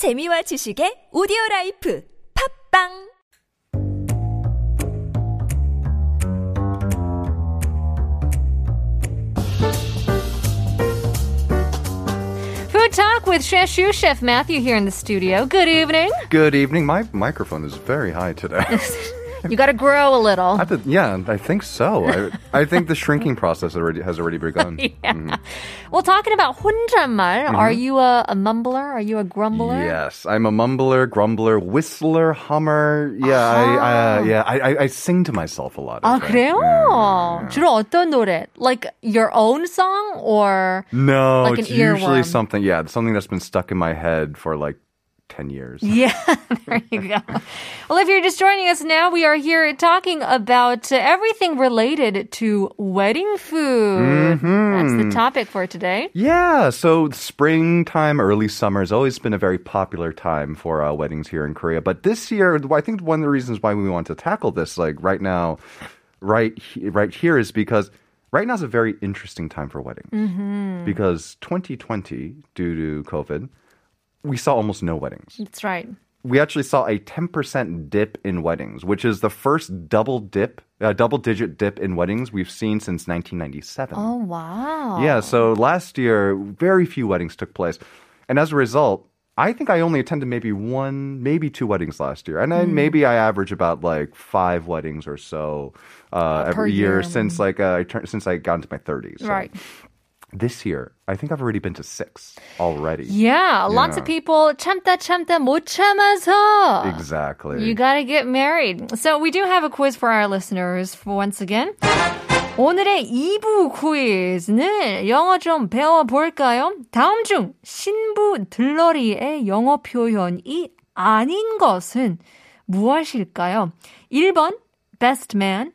재미와 지식의 오디오 라이프 팝빵 Food Talk with Chef Shu Chef Matthew here in the studio. Good evening. Good evening. My microphone is very high today. You got to grow a little. I th- yeah, I think so. I, I think the shrinking process already has already begun. yeah. Well, talking about 혼잣말, are you a, a mumbler? Are you a grumbler? Yes, I'm a mumbler, grumbler, whistler, hummer. Yeah, I, I uh, yeah, I, I, I sing to myself a lot. I 아 think. 그래요? Yeah. 주로 어떤 노래? Like your own song or? No, Like an it's usually earworm. something. Yeah, something that's been stuck in my head for like ten years. Yeah, there you go. Well, if you're just joining us now, we are here talking about everything related to wedding food. That's the topic for today. Yeah, so springtime, early summer has always been a very popular time for uh, weddings here in Korea. But this year, I think one of the reasons why we want to tackle this, like right now, right, right here, is because right now is a very interesting time for weddings. Because 2020, due to COVID, we saw almost no weddings. That's right. We actually saw a 10% dip in weddings, which is the first double dip, uh, double digit dip in weddings we've seen since 1997. Oh, wow. Yeah, so last year, very few weddings took place. And as a result, I think I only attended maybe one, maybe two weddings last year. And then maybe I average about like five weddings or so uh, every year, year. since like uh, I turned, since I got into my 30s. So Right This year, I think I've already been to six already. Yeah, lots of Yeah. people 참다 참다 못 참아서. Exactly. You gotta get married. So we do have a quiz for our listeners for once again. 오늘의 2부 퀴즈는 영어 좀 배워볼까요? 다음 중 신부 들러리의 영어 표현이 아닌 것은 무엇일까요? 1번 best man,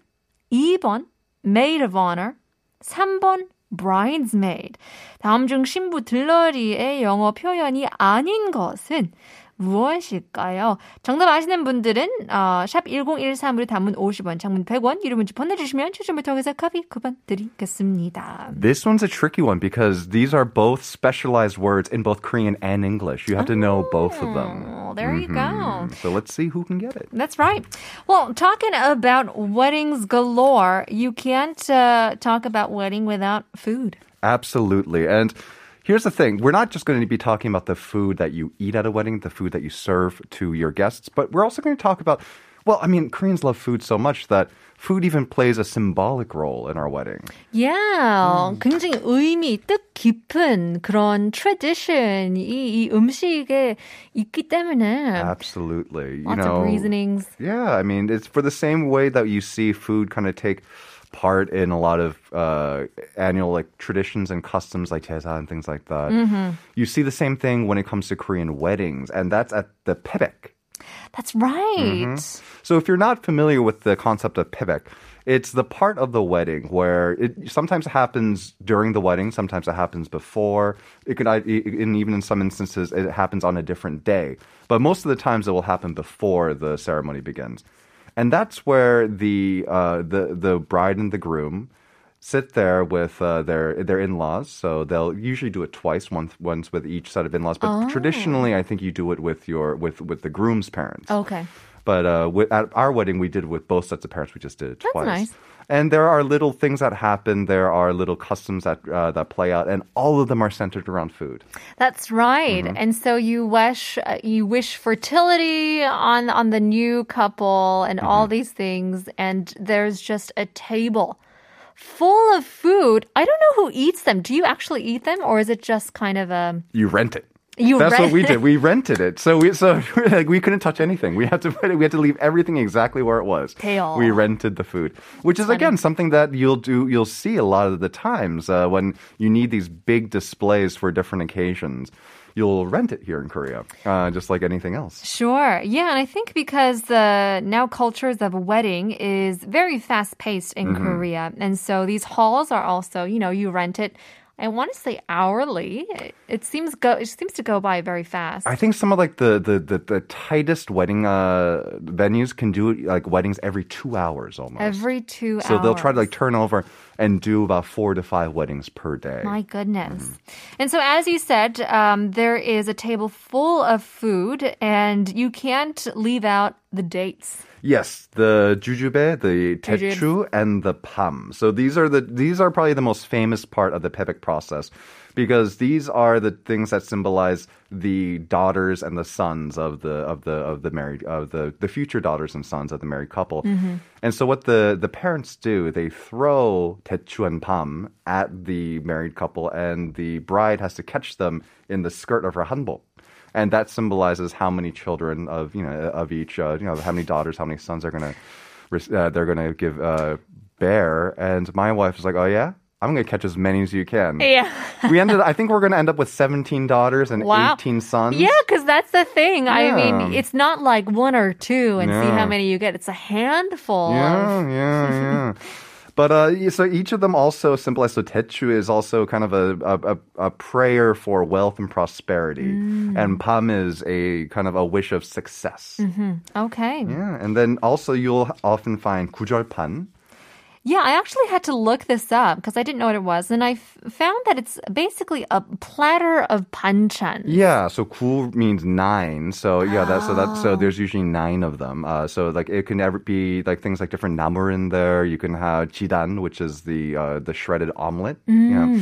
2번 maid of honor, 3번 bridesmaid. 다음 중 신부 들러리의 영어 표현이 아닌 것은 무엇일까요? 정답 아시는 분들은 어, 샵 1013으로 단문 50원, 장문 100원, 유료 문자 보내주시면 추첨을 통해서 커피 쿠폰 드리겠습니다. This one's a tricky one because these are both specialized words in both Korean and English. You have to know both of them. Oh, there you go. So let's see who can get it. That's right. Well, talking about weddings galore, you can't uh, talk about wedding without food. Absolutely. And here's the thing we're not just going to be talking about the food that you eat at a wedding, the food that you serve to your guests, but we're also going to talk about, well, I mean, Koreans love food so much that food even plays a symbolic role in our wedding. Yeah, 굉장히 의미 뜻 깊은 그런 tradition이 이 음식에 있기 때문에 Absolutely. You lots know, of reasonings. Yeah, I mean, it's for the same way that you see food kind of take part in a lot of uh, annual like traditions and customs like 제사 and things like that. Mm-hmm. You see the same thing when it comes to Korean weddings, and that's at the pebek. That's right. So if you're not familiar with the concept of pebek, it's the part of the wedding where it sometimes happens during the wedding, sometimes it happens before. It could, and even in some instances, it happens on a different day. But most of the times, it will happen before the ceremony begins, and that's where the uh, the the bride and the groom sit there with uh, their their in-laws. So they'll usually do it twice, once once with each set of in-laws. But traditionally, I think you do it with your with with the groom's parents. Okay. But uh, with, at our wedding, we did it with both sets of parents. We just did it That's twice. nice. And there are little things that happen. There are little customs that uh, that play out, and all of them are centered around food. That's right. Mm-hmm. And so you wish uh, you wish fertility on on the new couple and Mm-hmm. all these things and there's just a table full of food. I don't know who eats them. Do you actually eat them or is it just kind of a You rent it. You That's rent- what we did. We rented it, so we so like we couldn't touch anything. We had to put it, we had to leave everything exactly where it was. 대요. We rented the food, which is again something that you'll do. You'll see a lot of the times uh, when you need these big displays for different occasions. You'll rent it here in Korea, uh, just like anything else. Sure. Yeah, and I think because the now cultures of wedding is very fast paced in Mm-hmm. Korea. And so these halls are also, you know, you rent it I want to say hourly. It, seems go it seems to go by very fast. I think some of like the the the, the tightest wedding uh, venues can do like weddings every two hours almost. Every two so hours. they'll try to like turn over and do about four to five weddings per day. My goodness. Mm-hmm. And so, as you said, um, there is a table full of food, and you can't leave out the dates. Yes, the jujube, the techu, and the pam. So these are the these are probably the most famous part of the pepek process, because these are the things that symbolize the daughters and the sons of the of the of the married of the the future daughters and sons of the married couple. Mm-hmm. And so what the the parents do, they throw techu and pam at the married couple, and the bride has to catch them in the skirt of her hanbok and that symbolizes how many children of you know of each uh, you know how many daughters how many sons are gonna uh, they're gonna give uh, bear and my wife was like oh yeah i'm gonna catch as many as you can Yeah. we ended i think we're gonna end up with 17 daughters and Wow. 18 sons Yeah, because that's the thing. I mean, it's not like one or two and see how many you get. It's a handful. Yeah, Of, yeah, yeah. But uh, yeah, so each of them also symbolize. So techu is also kind of a, a, a, a prayer for wealth and prosperity, Mm. and pam is a kind of a wish of success. okay. Yeah, and then also you'll often find 구절판. yeah, I actually had to look this up because I didn't know what it was, and I f- found that it's basically a platter of banchan. Yeah, so 구 means nine. So yeah, that's so that so there's usually nine of them. Uh, so like it can ever be like things like different namur in there. You can have chidan, which is the uh, the shredded omelet. Yeah.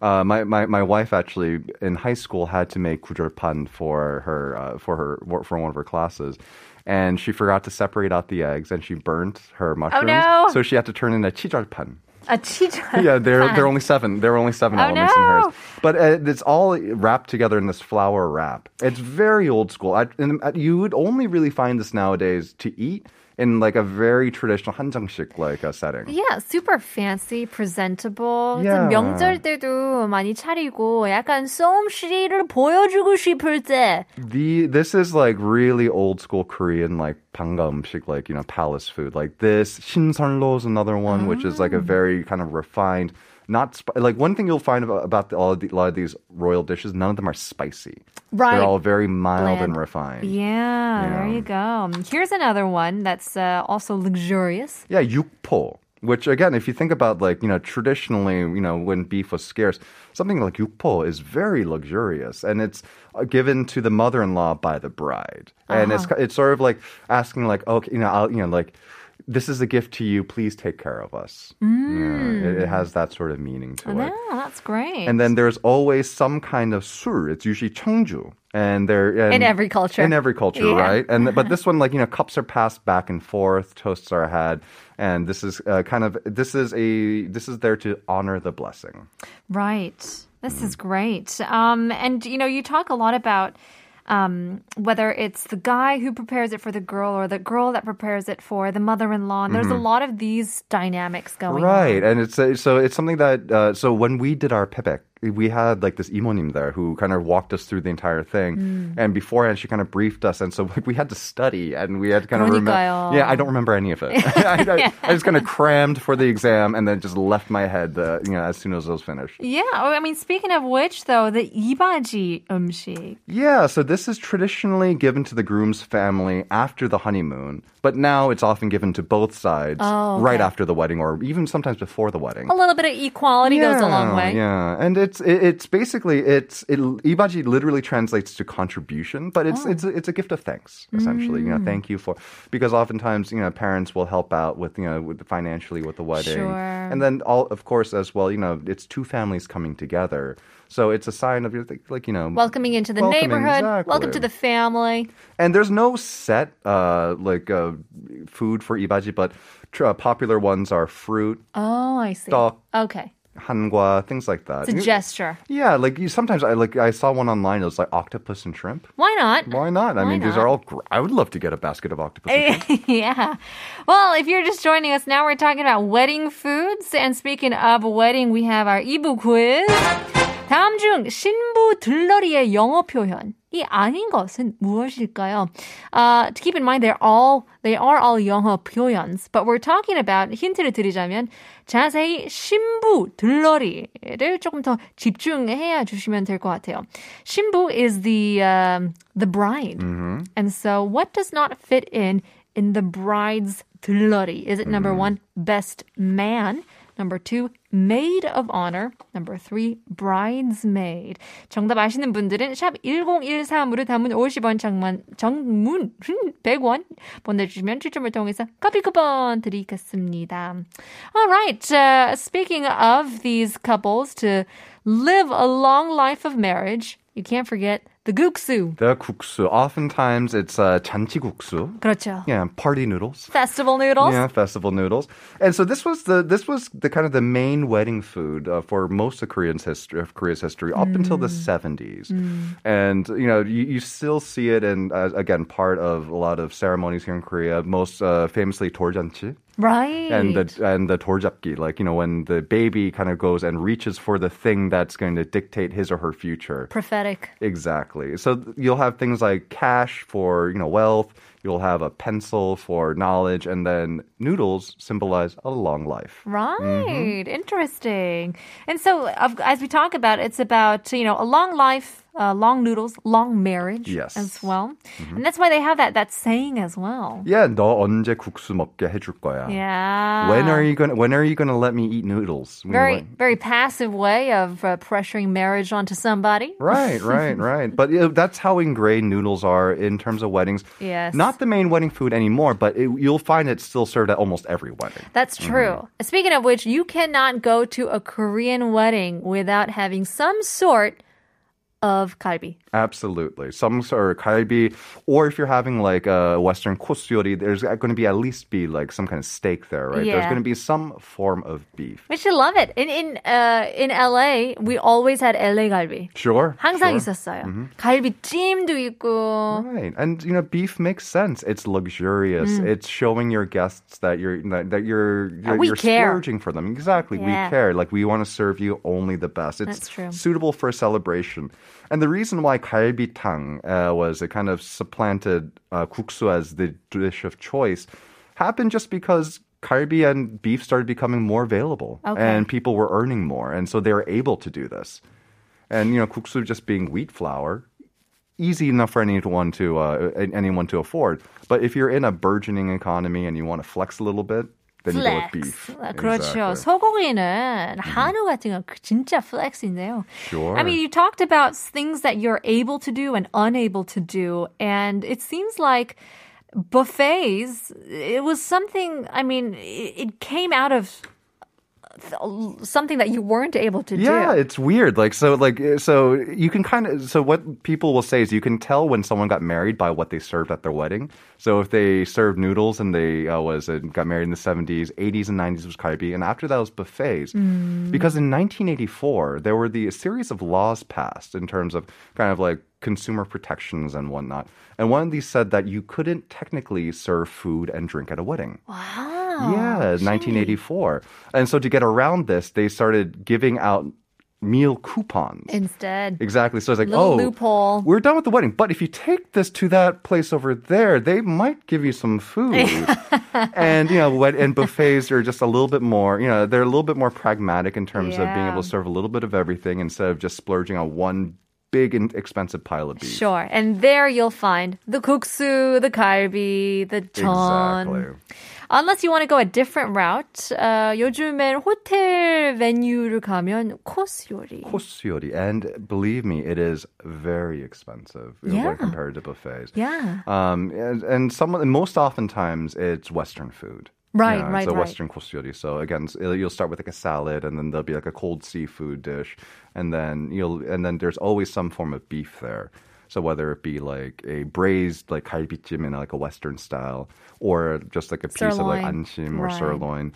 Uh, my, my, my wife actually in high school had to make pan for her uh, for her for one of her classes, and she forgot to separate out the eggs, and she burned her oh, mushrooms. Oh, no. So she had to turn in a pan. A chijan. Yeah, there there are only seven. There are only seven oh, elements no. in hers. But uh, it's all wrapped together in this flour wrap. It's very old school. I, and, uh, you would only really find this nowadays to eat in like a very traditional 한정식 like a setting. Yeah, super fancy, presentable. Yeah. 명절 때도 많이 차리고 약간 솜씨를 보여주고 싶을 때. The this is like really old school Korean like 방가음식 like you know palace food like this. 신선로 is another one which is like Ah. a very kind of refined. not sp- like one thing you'll find about, about the, all of the, a lot of these royal dishes. None of them are spicy. Right. They're all very mild and refined. Yeah, there you go. Here's another one that's uh, also luxurious. Yeah, yukpo. Which again, if you think about like you know traditionally, you know when beef was scarce, something like yukpo is very luxurious, and it's uh, given to the mother-in-law by the bride, and it's it's sort of like asking like okay, you know, I'll, you know, like this is a gift to you. Please take care of us. Yeah, it, it has that sort of meaning to it. Yeah, that's great. And then there's always some kind of sur. It's usually cheongju. And they're and In every culture. In every culture, Yeah. right? And but this one, like you know, cups are passed back and forth, toasts are had, and this is uh, kind of this is a this is there to honor the blessing. Right. This Mm. is great. Um, and you know, you talk a lot about um, whether it's the guy who prepares it for the girl or the girl that prepares it for the mother-in-law. And there's a lot of these dynamics going Mm-hmm. Right, and it's uh, so it's something that uh, so when we did our pepek, we had like this imonim there who kind of walked us through the entire thing. Mm. And beforehand, she kind of briefed us, and so like we had to study and we had to kind of remember. Yeah, I don't remember any of it. I, I, I, just kind of crammed for the exam and then just left my head, uh, you know, as soon as it was finished. Yeah, oh, I mean, speaking of which, though, the ibaji umshik. Yeah, so this is traditionally given to the groom's family after the honeymoon, but now it's often given to both sides oh, okay. right after the wedding or even sometimes before the wedding. A little bit of equality yeah, goes a long way. Yeah, and it's it's basically it's it, ibaji literally translates to contribution, but it's Oh. it's it's a gift of thanks essentially. You know, Mm. thank you for because oftentimes you know parents will help out with you know with financially with the wedding, Sure. and then all of course as well. You know, it's two families coming together, so it's a sign of like you know Welcoming into the neighborhood. exactly. Welcome to the family. and there's no set uh like uh food for ibaji, but tr- uh, popular ones are fruit, Oh, I see. 떡, Okay. Hangwa, things like that. It's a gesture. Yeah, like you, sometimes I like I saw one online. It was like octopus and shrimp. Why not? Why not? I Why mean, these are all. Gr- I would love to get a basket of octopus. and shrimp. yeah. Well, if you're just joining us now, we're talking about wedding foods. And speaking of wedding, we have our Ibu quiz. 다음 중 신부 들러리의 영어 표현이 아닌 것은 무엇일까요? Uh, to keep in mind, they're all, they are all 영어 표현s, but we're talking about, 힌트를 드리자면, 자세히 신부 들러리를 조금 더 집중해야 주시면 될 것 같아요. 신부 is the, um, the bride. And so what does not fit in in the bride's 들러리? Is it number one, best man? Number two, maid of honor. Number three, bridesmaid. 정답 아시는 분들은 샵 1013으로 담은 50원 장만, 정문 100원 보내주시면 추첨을 통해서 커피 쿠폰 드리겠습니다. Alright, uh, speaking of these couples to live a long life of marriage, you can't forget the guksu. The 국수. Oftentimes it's uh, 잔치국수. 그렇죠. Yeah, party noodles. Festival noodles. Yeah, festival noodles. And so this was the this was the kind of the main wedding food uh, for most of Korean's history of Korea's history up until the 70s. And you know, you, you still see it in uh, again part of a lot of ceremonies here in Korea, most uh, famously 돌잔치. Right. And the and the torjapgi, like you know, when the baby kind of goes and reaches for the thing that's going to dictate his or her future. Prophetic. Exactly. So you'll have things like cash for you know wealth. You'll have a pencil for knowledge, and then noodles symbolize a long life. Mm-hmm. Right. Mm-hmm. Interesting. And so as we talk about, it's about you know a long life uh, long noodles, long marriage Yes. as well. And that's why they have that, that saying as well. Yeah, 너 언제 국수 먹게 해줄 거야? Yeah. When are you gonna When are you gonna let me eat noodles? When Very, you- very passive way of uh, pressuring marriage onto somebody. Right, right, right. But you know, that's how ingrained noodles are in terms of weddings. Yes. Not the main wedding food anymore, but it, you'll find it still served at almost every wedding. That's true. Speaking of which, you cannot go to a Korean wedding without having some sort of kalbi. Absolutely. Some sort of kalbi, or if you're having like a Western kosyori, there's going to be at least be like some kind of steak there, right? There's Yeah. going to be some form of beef. We should love it. In in uh, in LA, we always had LA 갈비. Sure. 항상 sure. 있었어요. 갈비찜도 있고. Right, and you know, beef makes sense. It's luxurious. It's showing your guests that you're that, that you're you're, we you're care. splurging for them. Exactly, Yeah. we care. Like we want to serve you only the best. It's That's true. suitable for a celebration. And the reason why 갈비탕 uh, was a kind of supplanted uh, kuksu as the dish of choice happened just because kalbi and beef started becoming more available okay. and people were earning more. And so they were able to do this. And you know kuksu just being wheat flour easy enough for anyone to uh, anyone to afford. But if you're in a burgeoning economy and you want to flex a little bit then you go with beef. 아, 그렇죠. Exactly. 소고기는 한우 같은 거 그- 진짜 flex인데요. Sure. I mean, you talked about things that you're able to do and unable to do, and it seems like buffets. It was something. I mean, it, it came out of th- something that you weren't able to Yeah, do. it's weird. Like so, like so, you can kind of so what people will say is you can tell when someone got married by what they served at their wedding. So if they served noodles and they uh, was uh, got married in the seventies, eighties, and nineties was kalbi, and after that was buffets. Because in 1984 there were the a series of laws passed in terms of kind of like consumer protections and whatnot. And one of these said that you couldn't technically serve food and drink at a wedding. Wow. Yeah, 1984. And so to get around this, they started giving out meal coupons. Instead, Exactly. So it's like, Little oh, loophole. we're done with the wedding, but if you take this to that place over there, they might give you some food. and you know, wed- and buffets are just a little bit more. You know, they're a little bit more pragmatic in terms of being able to serve a little bit of everything instead of just splurging on one big and expensive pile of beef. Sure. And there you'll find the kuksu, the kalbi, the 전. Exactly. Unless you want to go a different route, uh, 요즘엔 호텔 메뉴를 가면 코스 요리. Kosyori. And believe me, it is very expensive you know, Yeah. when compared to buffets. Yeah. Um, and, and some of the, most oftentimes it's Western food. Right, Yeah, right, It's a right. Western kosyori. So again, s- you'll start with like a salad, and then there'll be like a cold seafood dish, and then you'll and then there's always some form of beef there. So whether it be like a braised like galbichim in like a Western style, or just like a piece sirloin. of like anshim or right. sirloin.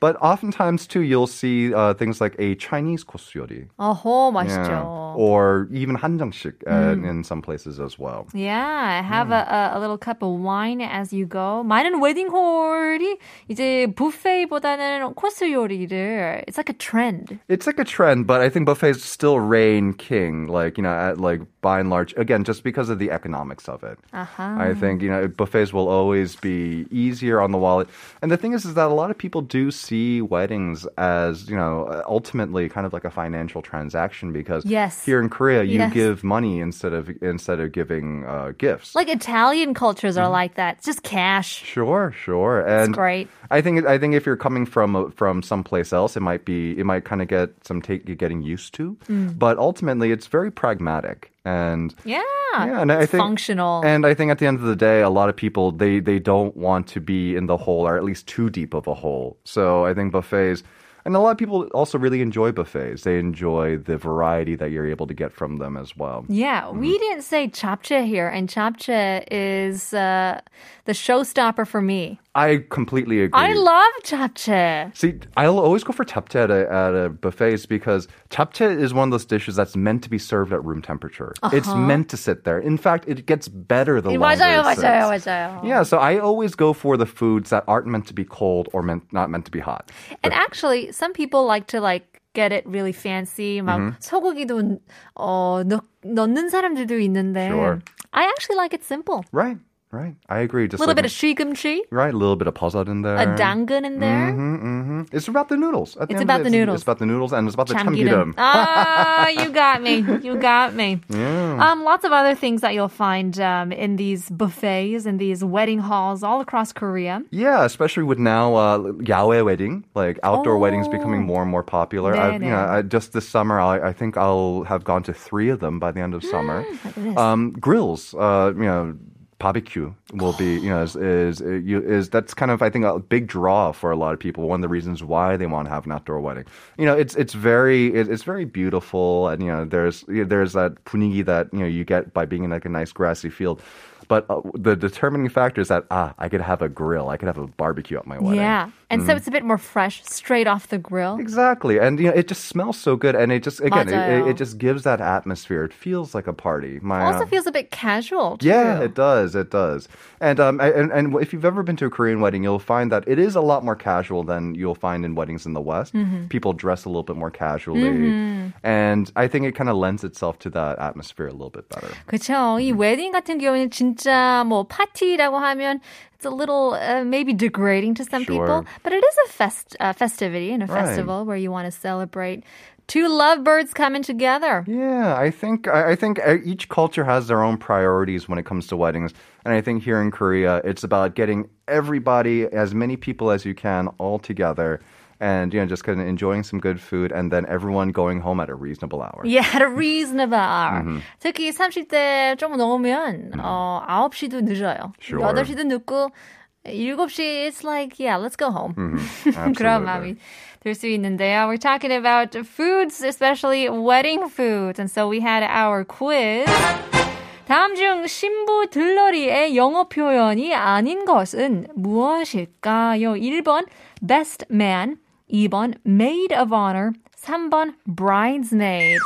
But oftentimes too, you'll see uh, things like a Chinese kosyori. 어허, Yeah. 맛있죠. or even 한정식 uh, in some places as well. Yeah, have a, a, a little cup of wine as you go. 많은 웨딩 홀이 이제 뷔페보다는 코스 요리를 it's like a trend. It's like a trend, but I think buffets still reign king. Like you know, at, like by and large, again, just because of the economics of it. Uh-huh. I think you know buffets will always be easier on the wallet. And the thing is, is that a lot of people do see weddings as you know ultimately kind of like a financial transaction because Yes. here in Korea you Yes. give money instead of instead of giving uh, gifts. Like Italian cultures Mm-hmm. are like that. It's just cash. Sure, sure, and great. I think I think if you're coming from from someplace else, it might be it might kind of get some take you getting used to, Mm. but ultimately it's very pragmatic and. Yeah. Yeah, and I think functional. And I think at the end of the day, a lot of people they they don't want to be in the hole or at least too deep of a hole. So I think buffets, and a lot of people also really enjoy buffets. They enjoy the variety that you're able to get from them as well. yeah, Mm-hmm. we didn't say japchae here, and japchae is uh, the showstopper for me. I completely agree. I love japchae. See, I'll always go for japchae at a, at a buffets because japchae is one of those dishes that's meant to be served at room temperature. It's meant to sit there. In fact, it gets better the longer 맞아요, it sits. 맞아요, 맞아요. Yeah, so I always go for the foods that aren't meant to be cold or meant not meant to be hot. And actually, some people like to like get it really fancy. 막 Mm-hmm. 소고기도 어, 넣, 넣는 사람들도 있는데. Sure. I actually like it simple. Right, Right, I agree. Just a little like bit of shigumchi. Right, a little bit of posad in there. A dangun in there. Mm-hmm, mm-hmm. It's about the noodles. The it's about the, the, noodles. It's about the noodles and it's about the chamgirim. Ah, oh, you got me. You got me. Yeah. Um, lots of other things that you'll find um, in these buffets and these wedding halls all across Korea. Yeah, especially with now uh, wedding, like outdoor oh. weddings becoming oh. more and more popular. I, you know, I, just this summer, I, I, think I'll have gone to three of them by the end of summer. Um, grills, uh, you know Barbecue will be, you know, is, is is is that's kind of I think a big draw for a lot of people. One of the reasons why they want to have an outdoor wedding. You know, it's it's very it's very beautiful, and you know, there's there's that punigi that you know you get by being in like a nice grassy field. But uh, the determining factor is that ah, I could have a grill, I could have a barbecue at my wedding. Yeah. And Mm. so it's a bit more fresh, straight off the grill. Exactly, and you know it just smells so good, and it just again it, 맞아요. it, it just gives that atmosphere. It feels like a party. My Also uh, feels a bit casual. Too. yeah, it does, it does, and um I- and and if you've ever been to a Korean wedding, you'll find that it is a lot more casual than you'll find in weddings in the West. Mm-hmm. People dress a little bit more casually, and I think it kind of lends itself to that atmosphere a little bit better. 그렇죠. 이 웨딩 같은 경우에는 진짜 뭐 파티라고 하면 it's a little uh, maybe degrading to some Sure. people, but it is a fest uh, festivity and a Right. festival where you want to celebrate two lovebirds coming together. Yeah, I think I I think uh, each culture has their own priorities when it comes to weddings, and I think here in Korea, it's about getting everybody, as many people as you can, all together, and you know, just kind of enjoying some good food, and then everyone going home at a reasonable hour. Yeah, at a reasonable hour. Mm-hmm. 특히 30대 좀 넘으면 어 9시도 늦어요. Sure. 8시도 늦고 7시 it's like yeah, let's go home. Mm-hmm. 그런 Absolutely. 마음이 들 수 있는데요. We're talking about foods, especially wedding foods. And so we had our quiz. 다음 중 신부 들러리의 영어 표현이 아닌 것은 무엇일까요? 1번 best man, 2번 maid of honor, 3번 bridesmaid.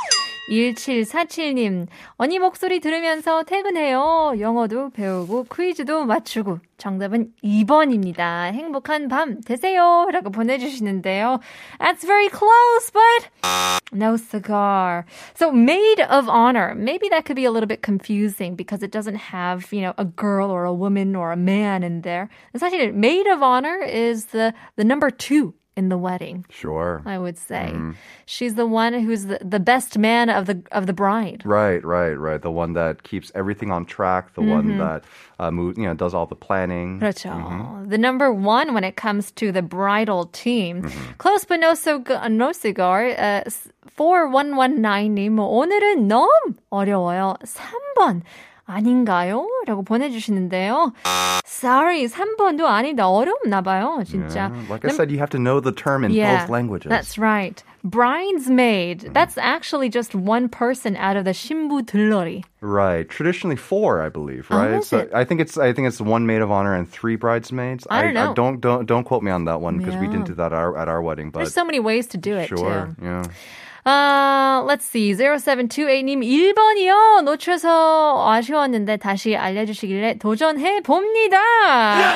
1747님, 언니 목소리 들으면서 퇴근해요. 영어도 배우고 퀴즈도 맞추고. 정답은 2번입니다. 행복한 밤 되세요. 라고 보내주시는데요. That's very close, but no cigar. So maid of honor. Maybe that could be a little bit confusing because it doesn't have, you know, a girl or a woman or a man in there. 사실 maid of honor is the, the number two in the wedding. Sure. I would say. She's the one who's the, the best man of the of the bride. Right, right, right. The one that keeps everything on track. The one that uh, move, you know, does all the planning. 그렇죠. The number one when it comes to the bridal team. Close but no, so go, no cigar. Uh, 4119님, 오늘은 너무 어려워요. 3번. 아닌가요? 라고 보내주시는데요. Sorry, 3번도 아니다. 어렵나 봐요, 진짜. Yeah. Like I said, you have to know the term in yeah, both languages. That's right. Bridesmaid. Mm. That's actually just one person out of the 신부 들러리. Right. Traditionally four, I believe, oh, right? Oh, so I think it's I think it's one maid of honor and three bridesmaids. I don't know. I, don't don't don't quote me on that one because yeah. we didn't do that at our, at our wedding, but There's so many ways to do it, sure, too. yeah. Uh, let's see. 0728님 1번이요. 놓쳐서 아쉬웠는데 다시 알려주시길래 도전해 봅니다.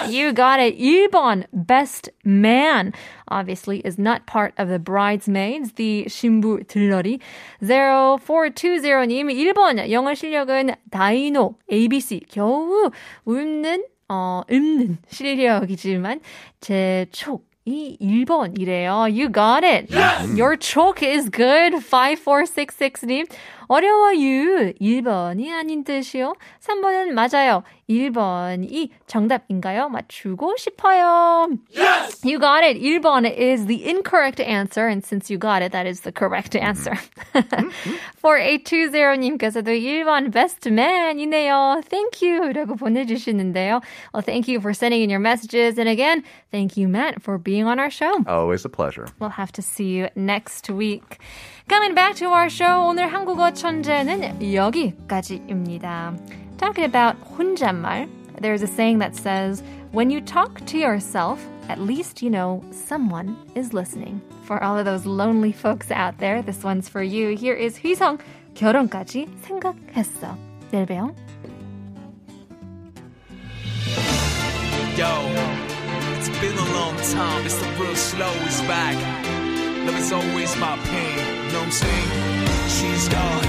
You got it. 1번. Best man. Obviously is not part of the bridesmaids. The 신부 들러리. 0420님 1번. 영어 실력은 다이노, ABC. 겨우 웃는 어, 읊는 실력이지만 제 촉 이 1번이래요. You got it. Your choke is good. 5466님. 어려워요. 1번이 아닌 뜻이요. 3번은 맞아요. 1번이 정답인가요? 맞추고 싶어요. Yes! You got it. 1번 is the incorrect answer. And since you got it, that is the correct answer. 4820님께서도 1번 best man이네요. Thank you. 라고 보내주시는데요. Well, thank you for sending in your messages. And again, thank you, Matt, for being on our show. Always a pleasure. We'll have to see you next week. Coming back to our show, 오늘 한국어 천재는 여기까지입니다. Talking about 혼잣말, there's a saying that says, when you talk to yourself, at least you know someone is listening. For all of those lonely folks out there, this one's for you. Here is 휘성, 결혼까지 생각했어. 내일 봬요. Yo, it's been a long time. It's the real slow is back. Love is always my pain. I'm saying? She's gone.